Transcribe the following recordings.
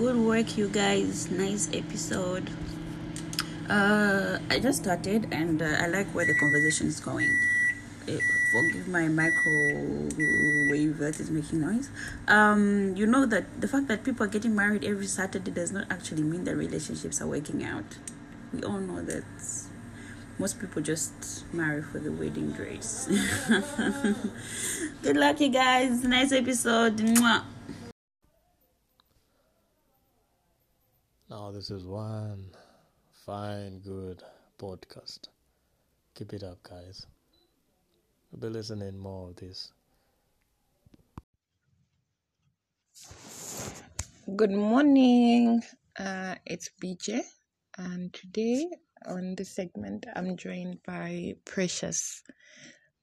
Good work, you guys. Nice episode. Uh, I just started and uh, I like where the conversation is going. Uh, forgive my microwave that is making noise. Um, you know that the fact that people are getting married every Saturday does not actually mean that relationships are working out. We all know that most people just marry for the wedding dress. Good luck, you guys. Nice episode. Mwah. Now, this is one fine, good podcast. Keep it up, guys. We'll be listening more of this. Good morning. Uh, it's BJ, and today on this segment, I'm joined by Precious,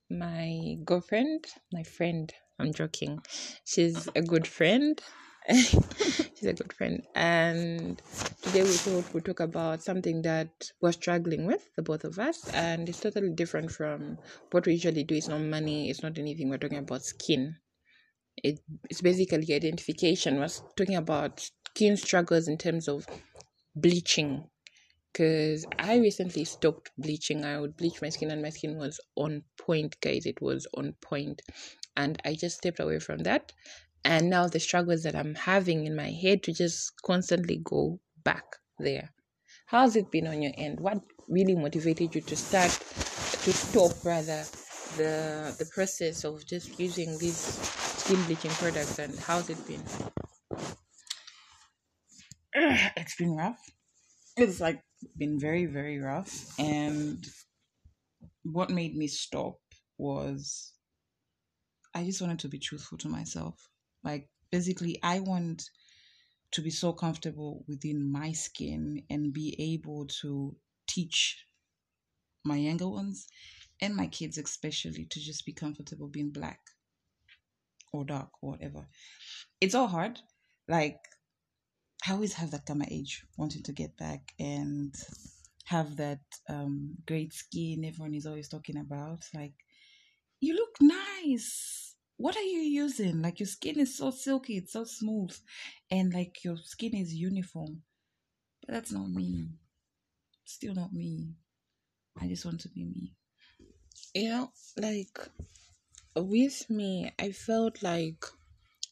my girlfriend, my friend. I'm joking. She's a good friend. She's a good friend. And today we thought we'd talk about something that we're struggling with, the both of us. And it's totally different from what we usually do. It's not money, it's not anything. We're talking about skin. It, it's basically identification. We're talking about skin struggles in terms of bleaching. Because I recently stopped bleaching. I would bleach my skin, and my skin was on point, guys. It was on point. And I just stepped away from that and now the struggles that I'm having in my head to just constantly go back there. How's it been on your end? What really motivated you to start to stop rather the the process of just using these skin bleaching products and how's it been? It's been rough. It's like been very, very rough. And what made me stop was I just wanted to be truthful to myself. Like basically I want to be so comfortable within my skin and be able to teach my younger ones and my kids especially to just be comfortable being black or dark or whatever. It's all hard. Like I always have that gamma age wanting to get back and have that um great skin everyone is always talking about. Like you look nice what are you using? Like your skin is so silky, it's so smooth, and like your skin is uniform. But that's not me. Still not me. I just want to be me. You know, like with me, I felt like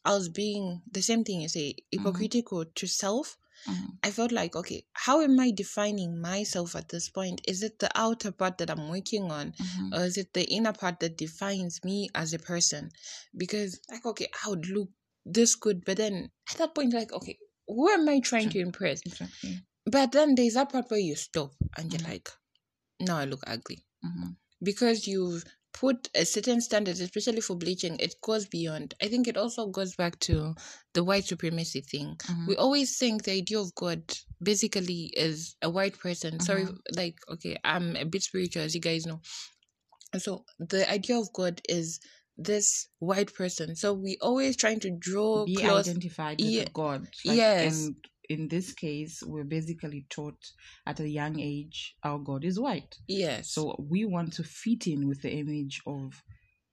I was being the same thing you say, hypocritical mm-hmm. to self Mm-hmm. I felt like, okay, how am I defining myself at this point? Is it the outer part that I'm working on, mm-hmm. or is it the inner part that defines me as a person? Because, like, okay, I would look this good, but then at that point, like, okay, who am I trying to impress? Exactly. But then there's that part where you stop and you're mm-hmm. like, now I look ugly. Mm-hmm. Because you've put a certain standard, especially for bleaching, it goes beyond. I think it also goes back to the white supremacy thing. Mm-hmm. We always think the idea of God basically is a white person. Mm-hmm. Sorry, like, okay, I'm a bit spiritual, as you guys know. So the idea of God is this white person. So we always trying to draw be close. identified with yeah. God. Like, yes. And in this case, we're basically taught at a young age our God is white. Yes. So we want to fit in with the image of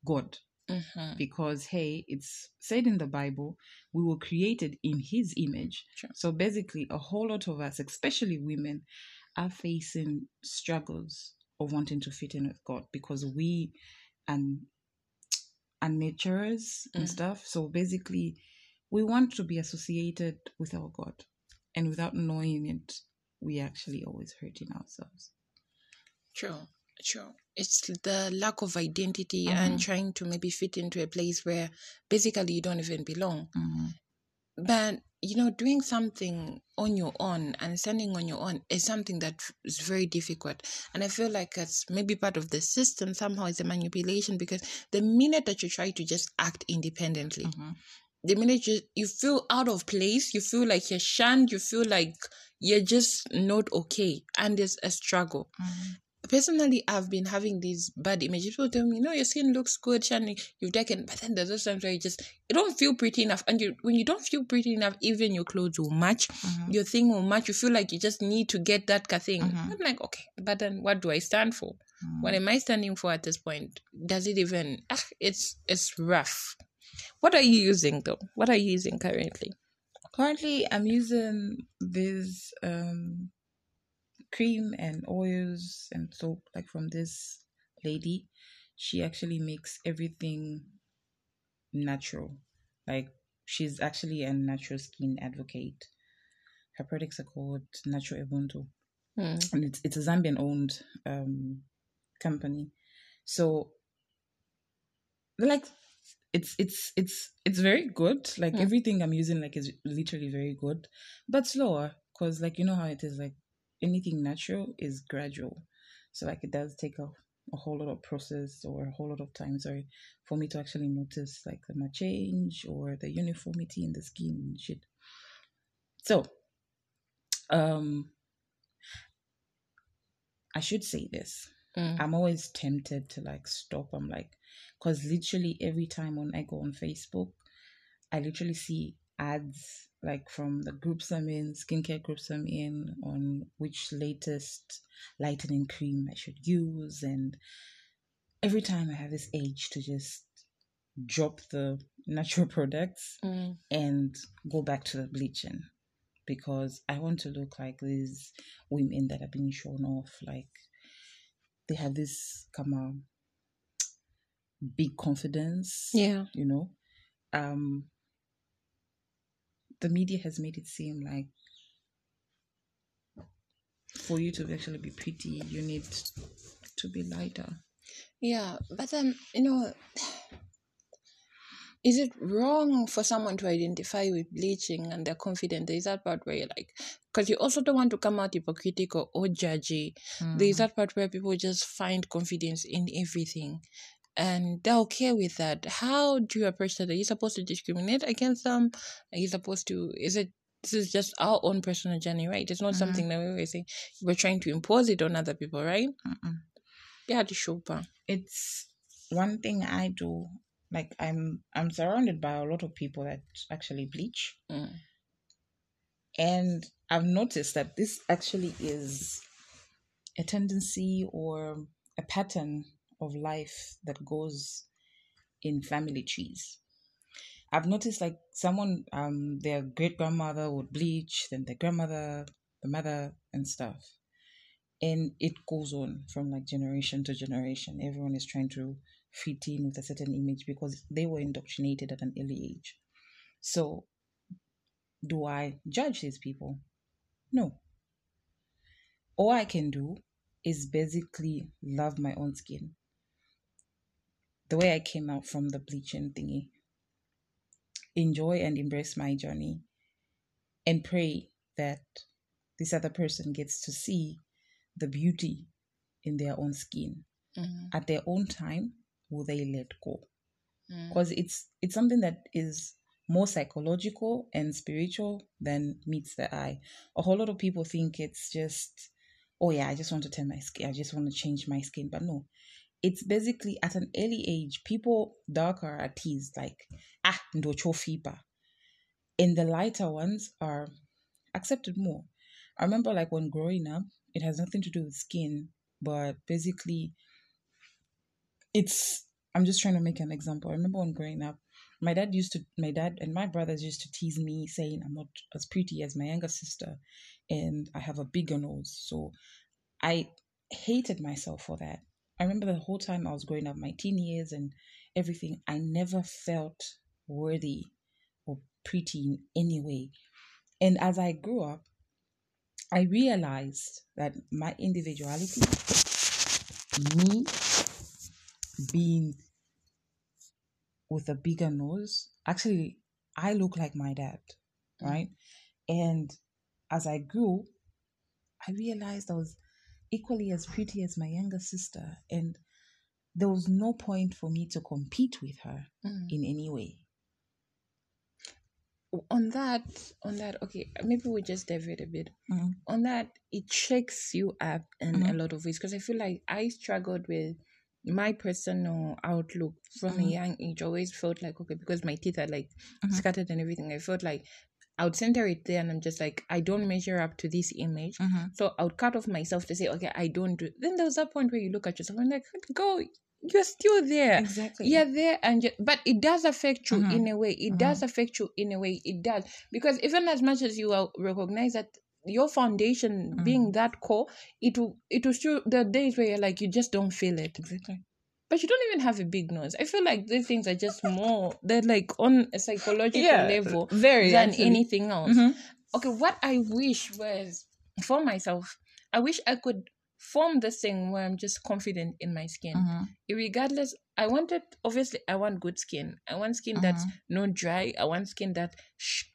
God. Mm-hmm. Because, hey, it's said in the Bible, we were created in His image. Sure. So basically, a whole lot of us, especially women, are facing struggles of wanting to fit in with God because we and and naturers and mm. stuff. So basically, we want to be associated with our God and without knowing it we actually always hurting ourselves. True true. It's the lack of identity mm-hmm. and trying to maybe fit into a place where basically you don't even belong. Mm-hmm. but you know doing something on your own and standing on your own is something that is very difficult. And i feel like it's maybe part of the system somehow it's a manipulation because the minute that you try to just act independently mm-hmm the minute you, you feel out of place, you feel like you're shunned, you feel like you're just not okay, and there's a struggle. Mm-hmm. Personally, I've been having these bad images. People tell me, "No, your skin looks good, shiny, you've taken," but then there's those times where you just you don't feel pretty enough, and you when you don't feel pretty enough, even your clothes will match, mm-hmm. your thing will match. You feel like you just need to get that thing. Mm-hmm. I'm like, okay, but then what do I stand for? What mm. am I standing for at this point? Does it even? Ah, it's it's rough. What are you using though? What are you using currently? Currently, I'm using this um, cream and oils and soap, like from this lady. She actually makes everything natural. Like she's actually a natural skin advocate. Her products are called Natural Ubuntu, Mm. and it's it's a Zambian owned um, company. So, like, it's it's it's it's very good. Like Mm. everything I'm using, like, is literally very good, but slower because, like, you know how it is. Like anything natural is gradual, so like it does take a a whole lot of process or a whole lot of time. Sorry, for me to actually notice like the change or the uniformity in the skin and shit. So, um, I should say this. Mm. I'm always tempted to like stop. I'm like, because literally every time when I go on Facebook, I literally see ads like from the groups I'm in, skincare groups I'm in, on which latest lightening cream I should use. And every time I have this age to just drop the natural products Mm. and go back to the bleaching because I want to look like these women that are being shown off. Like they have this come on big confidence. Yeah. You know. Um the media has made it seem like for you to actually be pretty you need to be lighter. Yeah, but then you know, is it wrong for someone to identify with bleaching and they're confident? There is that part where you're like, because you also don't want to come out hypocritical or judgy. There is that part where people just find confidence in everything, and they're okay with that. How do you approach that? Are you supposed to discriminate against them? Are you supposed to? Is it? This is just our own personal journey, right? It's not Mhm. something that we always say we're trying to impose it on other people, right? Mm-mm. Yeah, the show pa. it's one thing I do. Like I'm I'm surrounded by a lot of people that actually bleach. Mm. And I've noticed that this actually is a tendency or a pattern of life that goes in family trees. I've noticed like someone, um, their great grandmother would bleach, then their grandmother, the mother, and stuff. And it goes on from like generation to generation. Everyone is trying to fit in with a certain image because they were indoctrinated at an early age. So, do I judge these people? No. All I can do is basically love my own skin. The way I came out from the bleaching thingy. Enjoy and embrace my journey and pray that this other person gets to see the beauty in their own skin. Mm. At their own time, will they let go? Mm. because it's it's something that is more psychological and spiritual than meets the eye. A whole lot of people think it's just, oh yeah, I just want to turn my skin, I just want to change my skin, but no, it's basically at an early age, people darker are teased like ah ndo chofipa, and the lighter ones are accepted more. I remember like when growing up, it has nothing to do with skin, but basically it's I'm just trying to make an example. I remember when growing up, my dad used to my dad and my brothers used to tease me saying I'm not as pretty as my younger sister and I have a bigger nose. So I hated myself for that. I remember the whole time I was growing up, my teen years and everything, I never felt worthy or pretty in any way. And as I grew up, I realized that my individuality, me being with a bigger nose, actually, I look like my dad, mm. right? And as I grew, I realized I was equally as pretty as my younger sister, and there was no point for me to compete with her Mm. in any way. on that on that okay maybe we just divert a bit Mhm. on that it shakes you up in a Mhm. lot of ways because i feel like i struggled with my personal outlook from Mhm. a young age always felt like okay because my teeth are like Mhm. scattered and everything i felt like i would center it there and i'm just like i don't measure up to this image Mm-hmm. so i would cut off myself to say okay i don't do then there was that point where you look at yourself and like go you're still there. Exactly. You're there, and you but it does affect you Mhm. in a way. It does affect you in a way. It does because even as much as you will recognize that your foundation being that core, it will it will still the days where you're like you just don't feel it. Exactly. But you don't even have a big nose. I feel like these things are just more they're like on a psychological Yeah, level very, than actually. anything else. Mhm. Okay, what I wish was for myself, I wish I could form this thing where I'm just confident in my skin. Mhm. Regardless, I wanted obviously I want good skin. I want skin that's not dry. I want skin that sh-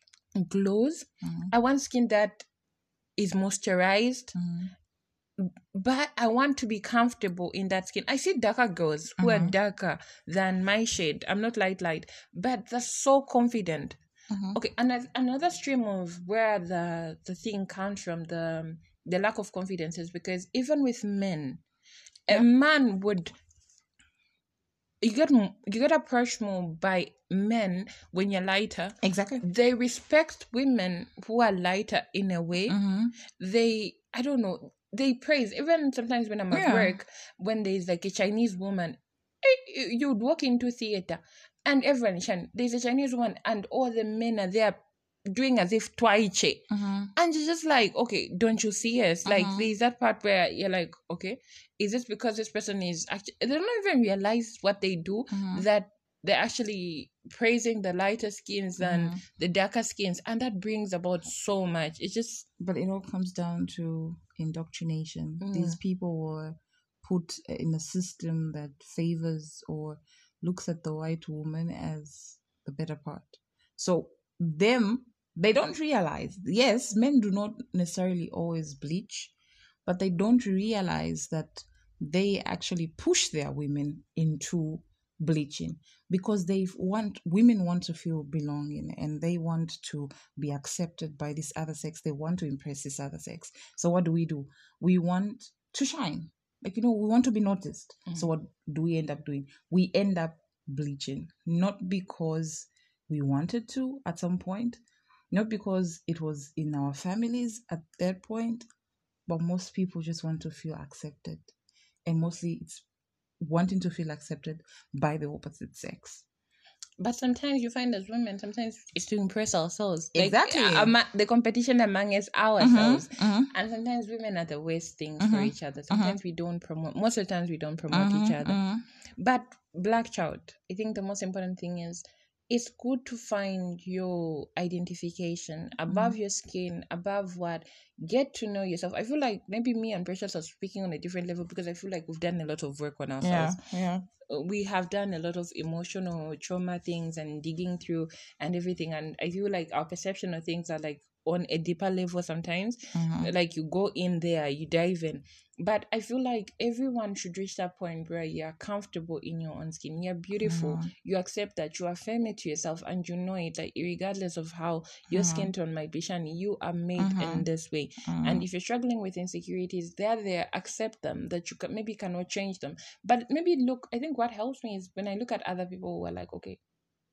glows. Mhm. I want skin that is moisturized Mhm. But I want to be comfortable in that skin. I see darker girls who are Mhm. darker than my shade. I'm not light light, but they're so confident. Mhm. Okay, and another stream of where the the thing comes from the the lack of confidence is because even with men, a man would you get you get approached more by men when you're lighter. Exactly. They respect women who are lighter in a way Mhm. they I don't know they praise even sometimes when I'm at Yeah. work when there's like a Chinese woman eh, you would walk into theater and everyone Shan, there's a Chinese woman and all the men are there doing as if twaiche Mhm. and you're just like okay don't you see us like Mhm. there's that part where you're like okay is this because this person is actually they don't even realize what they do Mhm. that they're actually praising the lighter skins than Mhm. the darker skins and that brings about so much it's just But it all comes down to indoctrination. These Mm. people were put in a system that favors or looks at the white woman as the better part. So them, they don't realize. Yes, men do not necessarily always bleach, but they don't realize that they actually push their women into bleaching because they want women want to feel belonging and they want to be accepted by this other sex. They want to impress this other sex. So what do we do? We want to shine. Like you know we want to be noticed. So mm. what do we end up doing? We end up bleaching not because we wanted to at some point not because it was in our families at that point but most people just want to feel accepted. And mostly it's wanting to feel accepted by the opposite sex But sometimes you find as women, sometimes it's to impress ourselves. Like, Exactly. ama- the competition among us mm-hmm, ourselves. Mm-hmm. And sometimes women are the worst things for mm-hmm, each other. Sometimes we don't promote. Most of the times we don't promote each other. But black child, I think the most important thing is it's good to find your identification above mm-hmm. your skin, above what. Get to know yourself. I feel like maybe me and Precious are speaking on a different level because I feel like we've done a lot of work on ourselves yeah uh, we have done a lot of emotional trauma things and digging through and everything and i feel like our perception of things are like on a deeper level sometimes. Mm-hmm. Like you go in there you dive in. But i feel like everyone should reach that point where you're comfortable in your own skin. You're beautiful. Mm-hmm. You accept that you affirm it to yourself and you know it like regardless of how your mm-hmm. skin tone might be shiny you are made in this way. And if you're struggling with insecurities they're there accept them that you can, maybe cannot change them. But maybe look i think what helps me is when i look at other people who are like okay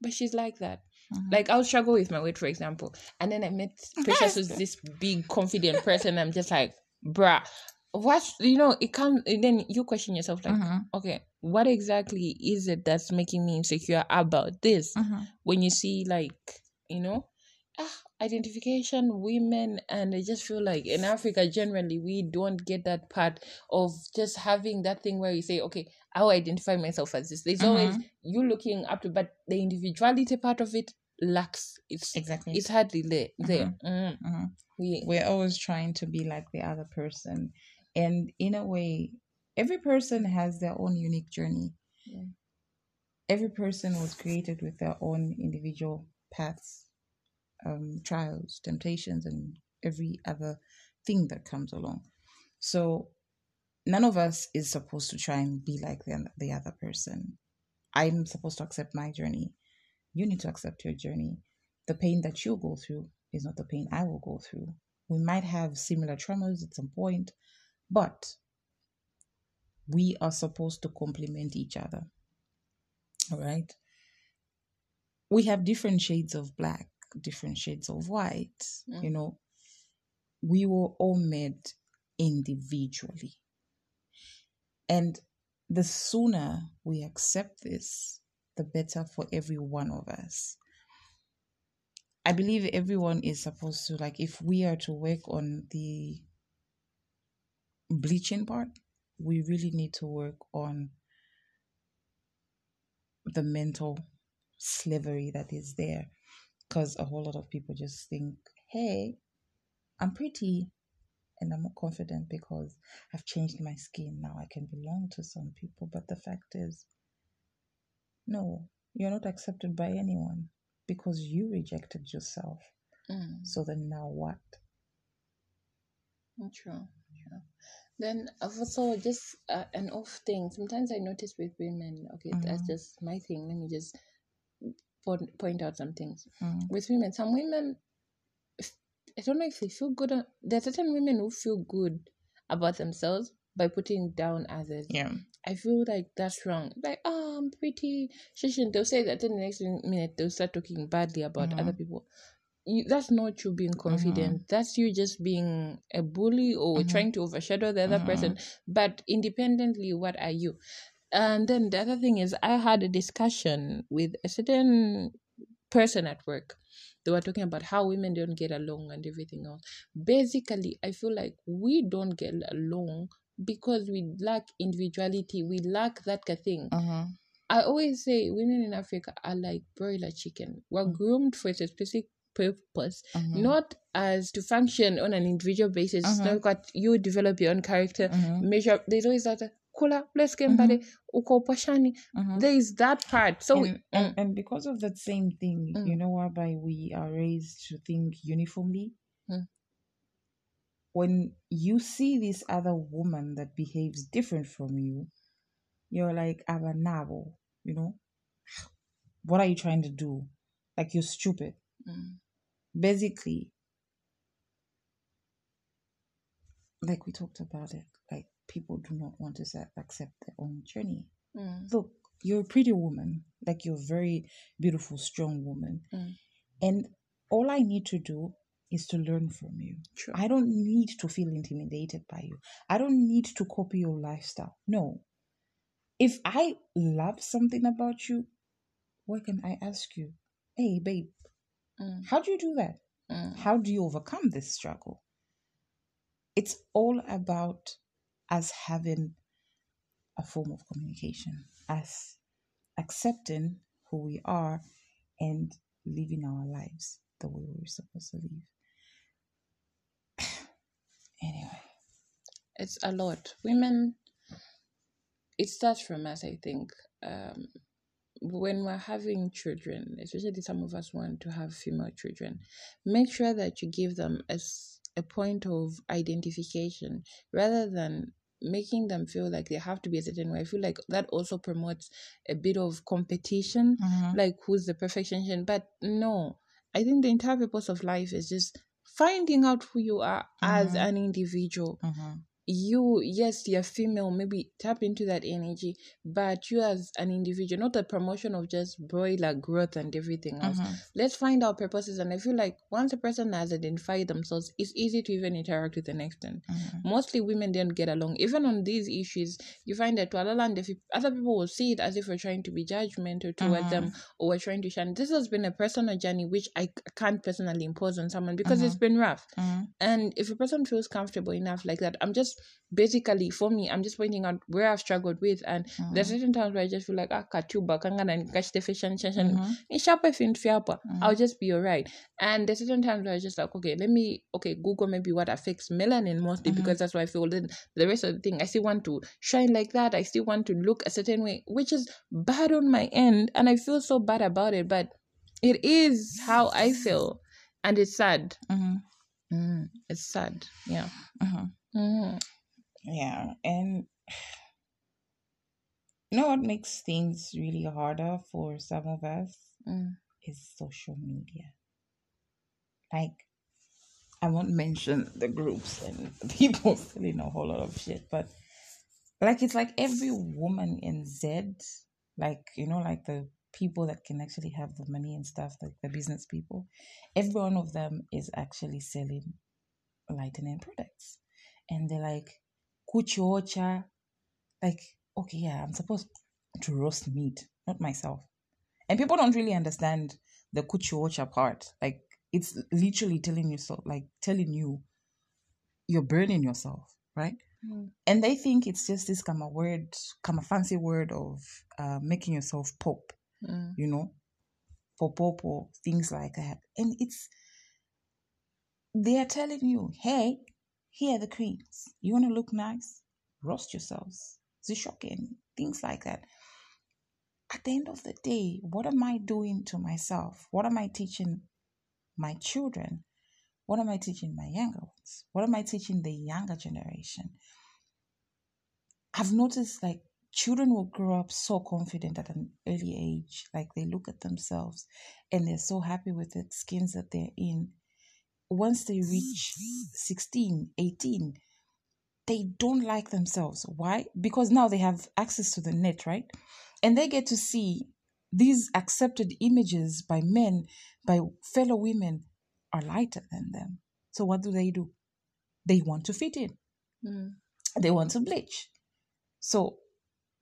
but she's like that Mm-hmm. like I'll struggle with my weight, for example, and then I met Precious who's this big, confident person. I'm just like, bruh, what you know? It comes. Then you question yourself, like, mm-hmm. okay, what exactly is it that's making me insecure about this? Mm-hmm. When you see, like, you know, ah, identification, women, and I just feel like in Africa generally we don't get that part of just having that thing where you say, okay, I'll identify myself as this. There's always you looking up to, but the individuality part of it lacks. It's Exactly. It's hardly there. There. Mm. Mhm. We, we're always trying to be like the other person and in a way every person has their own unique journey Yeah. every person was created with their own individual paths um, trials temptations and every other thing that comes along so none of us is supposed to try and be like the, the other person i'm supposed to accept my journey you need to accept your journey the pain that you go through is not the pain I will go through. We might have similar traumas at some point, but we are supposed to complement each other. All right. We have different shades of black, different shades of white. You mm. know, we were all made individually. And the sooner we accept this, the better for every one of us. I believe everyone is supposed to like if we are to work on the bleaching part, we really need to work on the mental slavery that is there because a whole lot of people just think, hey, I'm pretty and I'm more confident because I've changed my skin. Now I can belong to some people. But the fact is, no, you're not accepted by anyone because you rejected yourself. Mm. So then now what? True, true. Then also just uh, an off thing. Sometimes I notice with women. Okay, that's Mhm. just my thing. Let me just point point out some things Mm. with women. Some women, I don't know if they feel good. On, there are certain women who feel good about themselves by putting down others. Yeah. I feel like that's wrong. Like, oh, I'm pretty. She Shouldn't they'll say that. Then the next minute they'll start talking badly about Mhm. other people. You, that's not you being confident. That's you just being a bully or Mhm. trying to overshadow the other Mhm. person. But independently, what are you? And then the other thing is, I had a discussion with a certain person at work. They were talking about how women don't get along and everything else. Basically, I feel like we don't get along because we lack individuality. We lack that thing. Uh-huh. I always say women in Africa are like broiler chicken. We're groomed for a specific purpose, Uh-huh. not as to function on an individual basis. Uh-huh. not got you develop your own character. Uh-huh. Measure. There's always that kula let's get Mhm. mbale, uko pashani. Uh-huh. There is that part. So and, and, and because of that same thing, Mm. you know whereby we are raised to think uniformly. Mm. When you see this other woman that behaves different from you, you're like abanabo, you know? What are you trying to do? Like you're stupid. Mm. Basically, like we talked about it, people do not want to accept their own journey Mm. look, you're a pretty woman, like you're a very beautiful, strong woman. Mm. And all I need to do is to learn from you. True. I don't need to feel intimidated by you. I don't need to copy your lifestyle. No. If I love something about you, why can I ask you, hey, babe, Mm. how do you do that? Mm. How do you overcome this struggle? It's all about us having a form of communication, as accepting who we are and living our lives the way we're supposed to live. anyway, it's a lot. Women, it starts from us, I think. Um, when we're having children, especially some of us want to have female children, make sure that you give them as a point of identification rather than making them feel like they have to be a certain way. I feel like that also promotes a bit of competition, like who's the perfection. But no, I think the entire purpose of life is just finding out who you are as Mhm. an individual Mhm. You yes you're female maybe tap into that energy but you as an individual not a promotion of just broiler growth and everything else Mhm. let's find our purposes and i feel like once a person has identified themselves it's easy to even interact with the next one Mhm. mostly women don't get along even on these issues you find that if other people will see it as if we're trying to be judgmental towards Mhm. them or we're trying to shine this has been a personal journey which i can't personally impose on someone because it's been rough Mhm. and if a person feels comfortable enough like that, I'm just basically for me, I'm just pointing out where I've struggled with. And there's certain times where I just feel like, ah, katuba, kangana nikashite the shan and. Ishapa fin fiapa. Mhm. I'll just be alright. And there's certain times where I just like, okay, let me okay, Google maybe what affects melanin mostly Mhm. because that's why I feel then the rest of the thing I still want to shine like that. I still want to look a certain way, which is bad on my end, and I feel so bad about it, but it is how I feel. And it's sad. Mhm. Mm, it's sad. Yeah. Mhm. Mm. Yeah, and you know what makes things really harder for some of us Mm. is social media. Like, I won't mention the groups and the people feeling a whole lot of shit, but like it's like every woman in Z, like you know, like the people that can actually have the money and stuff, like the business people, every one of them is actually selling lightning products, and they're like kuchocha, like okay, yeah, I'm supposed to roast meat, not myself. And people don't really understand the kuchuocha part. Like it's literally telling you so, like telling you you're burning yourself, right? Mm. And they think it's just this kind of word, kind of fancy word of uh, making yourself pop, Mm. you know, popopo, things like that. And it's they are telling you, hey, here are the creams. You want to look nice? Roast yourselves. It's shocking. Things like that. At the end of the day, what am I doing to myself? What am I teaching my children? What am I teaching my younger ones? What am I teaching the younger generation? I've noticed like children will grow up so confident at an early age. Like they look at themselves and they're so happy with the skins that they're in. Once they reach 16, 18, they don't like themselves. Why? Because now they have access to the net, right? And they get to see these accepted images by men, by fellow women, are lighter than them. So what do they do? They want to fit in. Mm. They want to bleach. So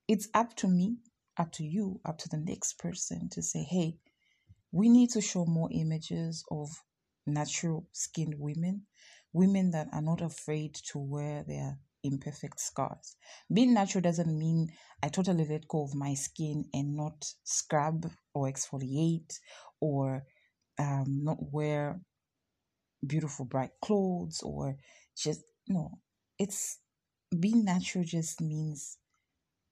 it's up to me, up to you, up to the next person to say, hey, we need to show more images of natural skinned women, women that are not afraid to wear their imperfect scars. Being natural doesn't mean I totally let go of my skin and not scrub or exfoliate or um, not wear beautiful bright clothes or just no. It's being natural just means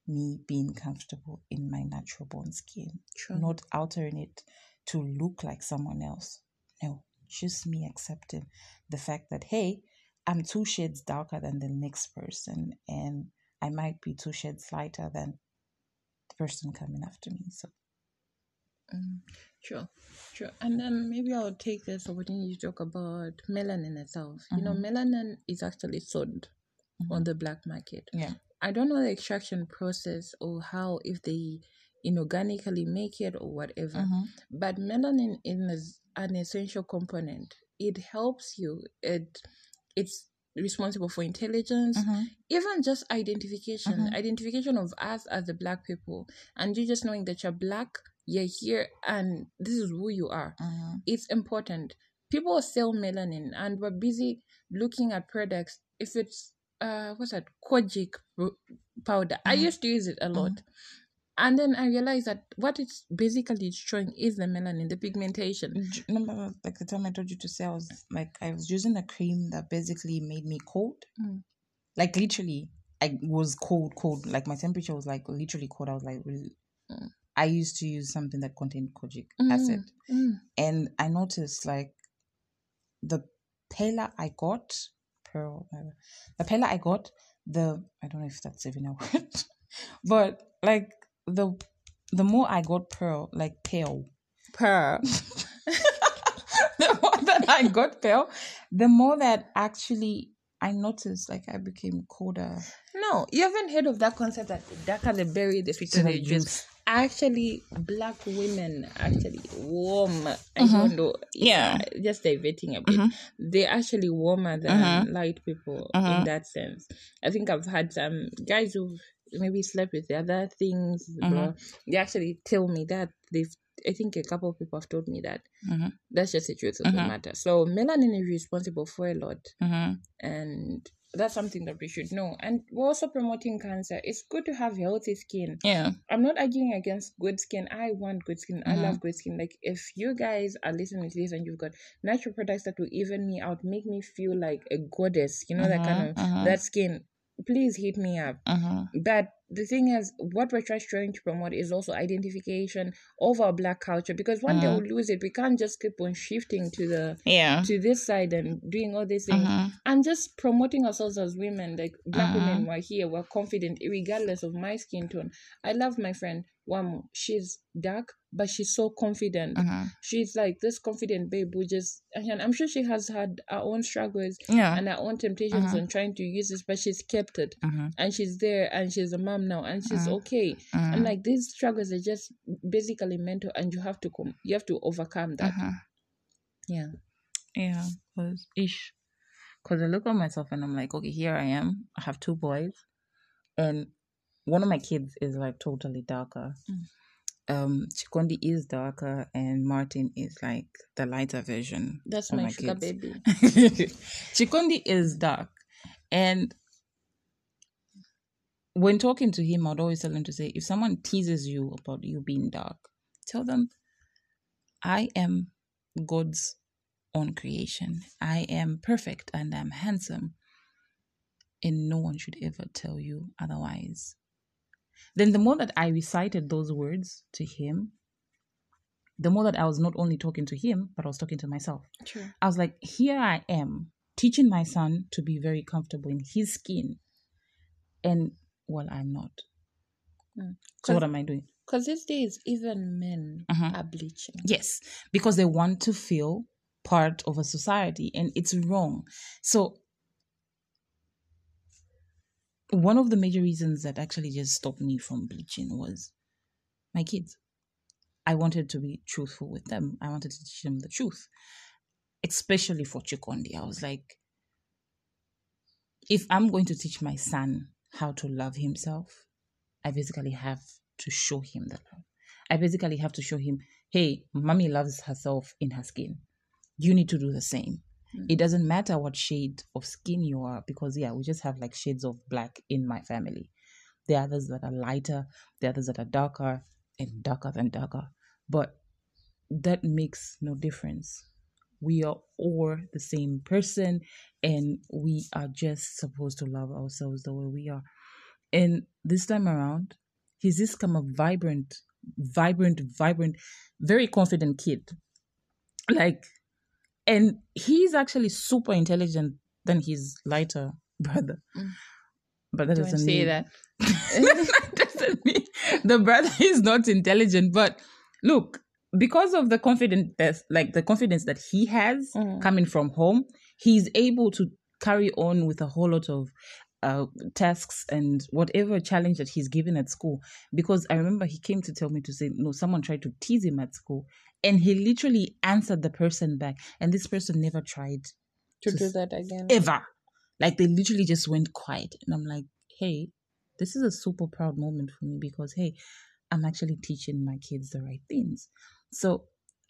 me being comfortable in my natural born skin, True. not altering it to look like someone else. No, just me accepting the fact that hey, I'm two shades darker than the next person, and I might be two shades lighter than the person coming after me. So Mm, Sure, sure. And then maybe I'll take this opportunity to talk about melanin itself. You know, melanin is actually sold on the black market. yeah, I don't know the extraction process or how if they inorganically make it or whatever. Mhm. But melanin is an essential component. It helps you. It it's responsible for intelligence, Mhm. even just identification, Mhm. identification of us as the black people, and you just knowing that you're black, you're here, and this is who you are. Mhm. It's important. People sell melanin, and we're busy looking at products. If it's uh, what's that, kojic powder, I Mhm. used to use it a lot. And then I realized that what it's basically showing is the melanin, the pigmentation. Remember like the time I told you to say I was like I was using a cream that basically made me cold. Mm. Like literally, I was cold, cold. Like my temperature was like literally cold. I was like, really. Mm. I used to use something that contained kojic Mm, acid, mm. and I noticed like the paler I got, pearl, the paler I got, the I don't know if that's even a word, but like the the more I got pearl, like pale, Pearl. the more that I got pale, the more that actually I noticed like I became colder. No, you haven't heard of that concept that the darker the berry, the sweeter the juice. Actually, black women actually warm. Mm-hmm. Even though, Yeah. just diverting a bit, mm-hmm. they're actually warmer than mm-hmm. light people in that sense. I think I've had some guys who maybe slept with the other things. Blah, mm-hmm. they actually tell me that they've. I think a couple of people have told me that. Mhm. That's just the truth of the mm-hmm. matter. So melanin is responsible for a lot Mm-hmm. and that's something that we should know. And we're also promoting cancer. It's good to have healthy skin. Yeah. I'm not arguing against good skin. I want good skin. I mm-hmm. love good skin. Like if you guys are listening to this and you've got natural products that will even me out, make me feel like a goddess, you know, that kind of that skin. Please hit me up. Mm-hmm. But the thing is, what we're just trying to promote is also identification of our black culture because one day mm-hmm. we'll lose it. We can't just keep on shifting to the Yeah. to this side and doing all these things mm-hmm. and just promoting ourselves as women like black mm-hmm. women we're here we're confident regardless of my skin tone i love my friend Wamu. she's dark but she's so confident uh-huh. she's like this confident babe who just and i'm sure she has had her own struggles Yeah. and her own temptations uh-huh. on trying to use this but she's kept it uh-huh. and she's there and she's a mom now and she's okay i'm like these struggles are just basically mental and you have to come you have to overcome that yeah Yeah, because ish. Because I look at myself and I'm like, okay, here I am. I have two boys. And one of my kids is like totally darker. Mm. Um, Chikondi is darker, and Martin is like the lighter version. That's of my, sugar kids. baby. Chikondi is dark, and when talking to him, I'd always tell him to say, if someone teases you about you being dark, tell them, I am God's own creation. I am perfect and I'm handsome. And no one should ever tell you otherwise. Then, the more that I recited those words to him, the more that I was not only talking to him, but I was talking to myself. True. I was like, here I am teaching my son to be very comfortable in his skin. And well, I'm not. Mm. So what am I doing? Because these days, even men Mhm. are bleaching. Yes, because they want to feel part of a society and it's wrong. So one of the major reasons that actually just stopped me from bleaching was my kids. I wanted to be truthful with them. I wanted to teach them the truth. Especially for Chikondi. I was like, if I'm going to teach my son how to love himself, I basically have to show him the love. I basically have to show him, hey, mommy loves herself in her skin. You need to do the same. Mm. It doesn't matter what shade of skin you are, because yeah, we just have like shades of black in my family. There are others that are lighter, there are others that are darker and darker than darker. But that makes no difference. We are all the same person and we are just supposed to love ourselves the way we are. And this time around, he's this kind of vibrant, vibrant, vibrant, very confident kid. Like, and he's actually super intelligent than his lighter brother. Mm. But that Don't doesn't say mean that. that doesn't mean the brother is not intelligent. But look, because of the confidence, that- like the confidence that he has Mm. coming from home, he's able to carry on with a whole lot of uh, tasks and whatever challenge that he's given at school. Because I remember he came to tell me to say, no, someone tried to tease him at school, and he literally answered the person back, and this person never tried To to do that again. ever. Like they literally just went quiet. And I'm like, hey, this is a super proud moment for me because, hey, I'm actually teaching my kids the right things. So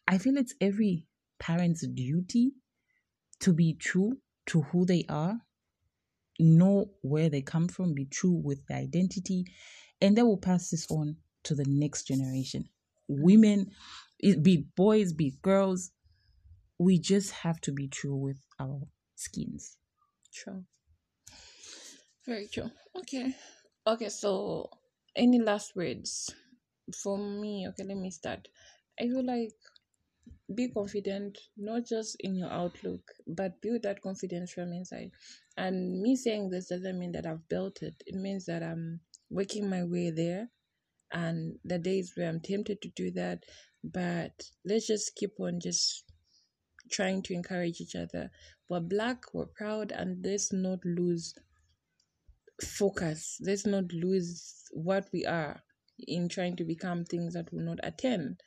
I feel it's every parent's duty to be true to who they are, know where they come from, be true with their identity, and they will pass this on to the next generation. Women, be it boys, be it girls, we just have to be true with our skins. True. Very true. Okay. Okay, so any last words for me? Okay, let me start. I feel like be confident, not just in your outlook, but build that confidence from inside. And me saying this doesn't mean that I've built it, it means that I'm working my way there. And the days where I'm tempted to do that, but let's just keep on just trying to encourage each other. We're black, we're proud, and let's not lose focus. Let's not lose what we are in trying to become things that will not attend.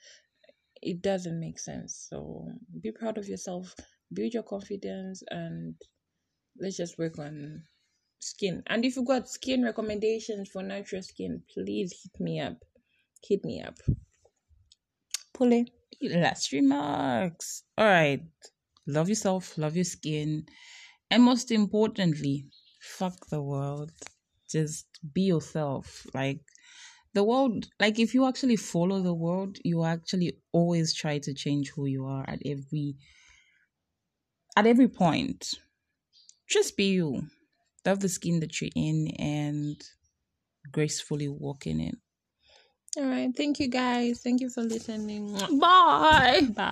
It doesn't make sense. So be proud of yourself, build your confidence, and let's just work on skin. And if you got skin recommendations for natural skin, please hit me up. Hit me up. Pull Last remarks. All right. Love yourself, love your skin, and most importantly, fuck the world. Just be yourself. Like the world, like if you actually follow the world, you actually always try to change who you are at every at every point. Just be you. Love the skin that you're in and gracefully walk in it. All right. Thank you guys. Thank you for listening. Bye. Bye.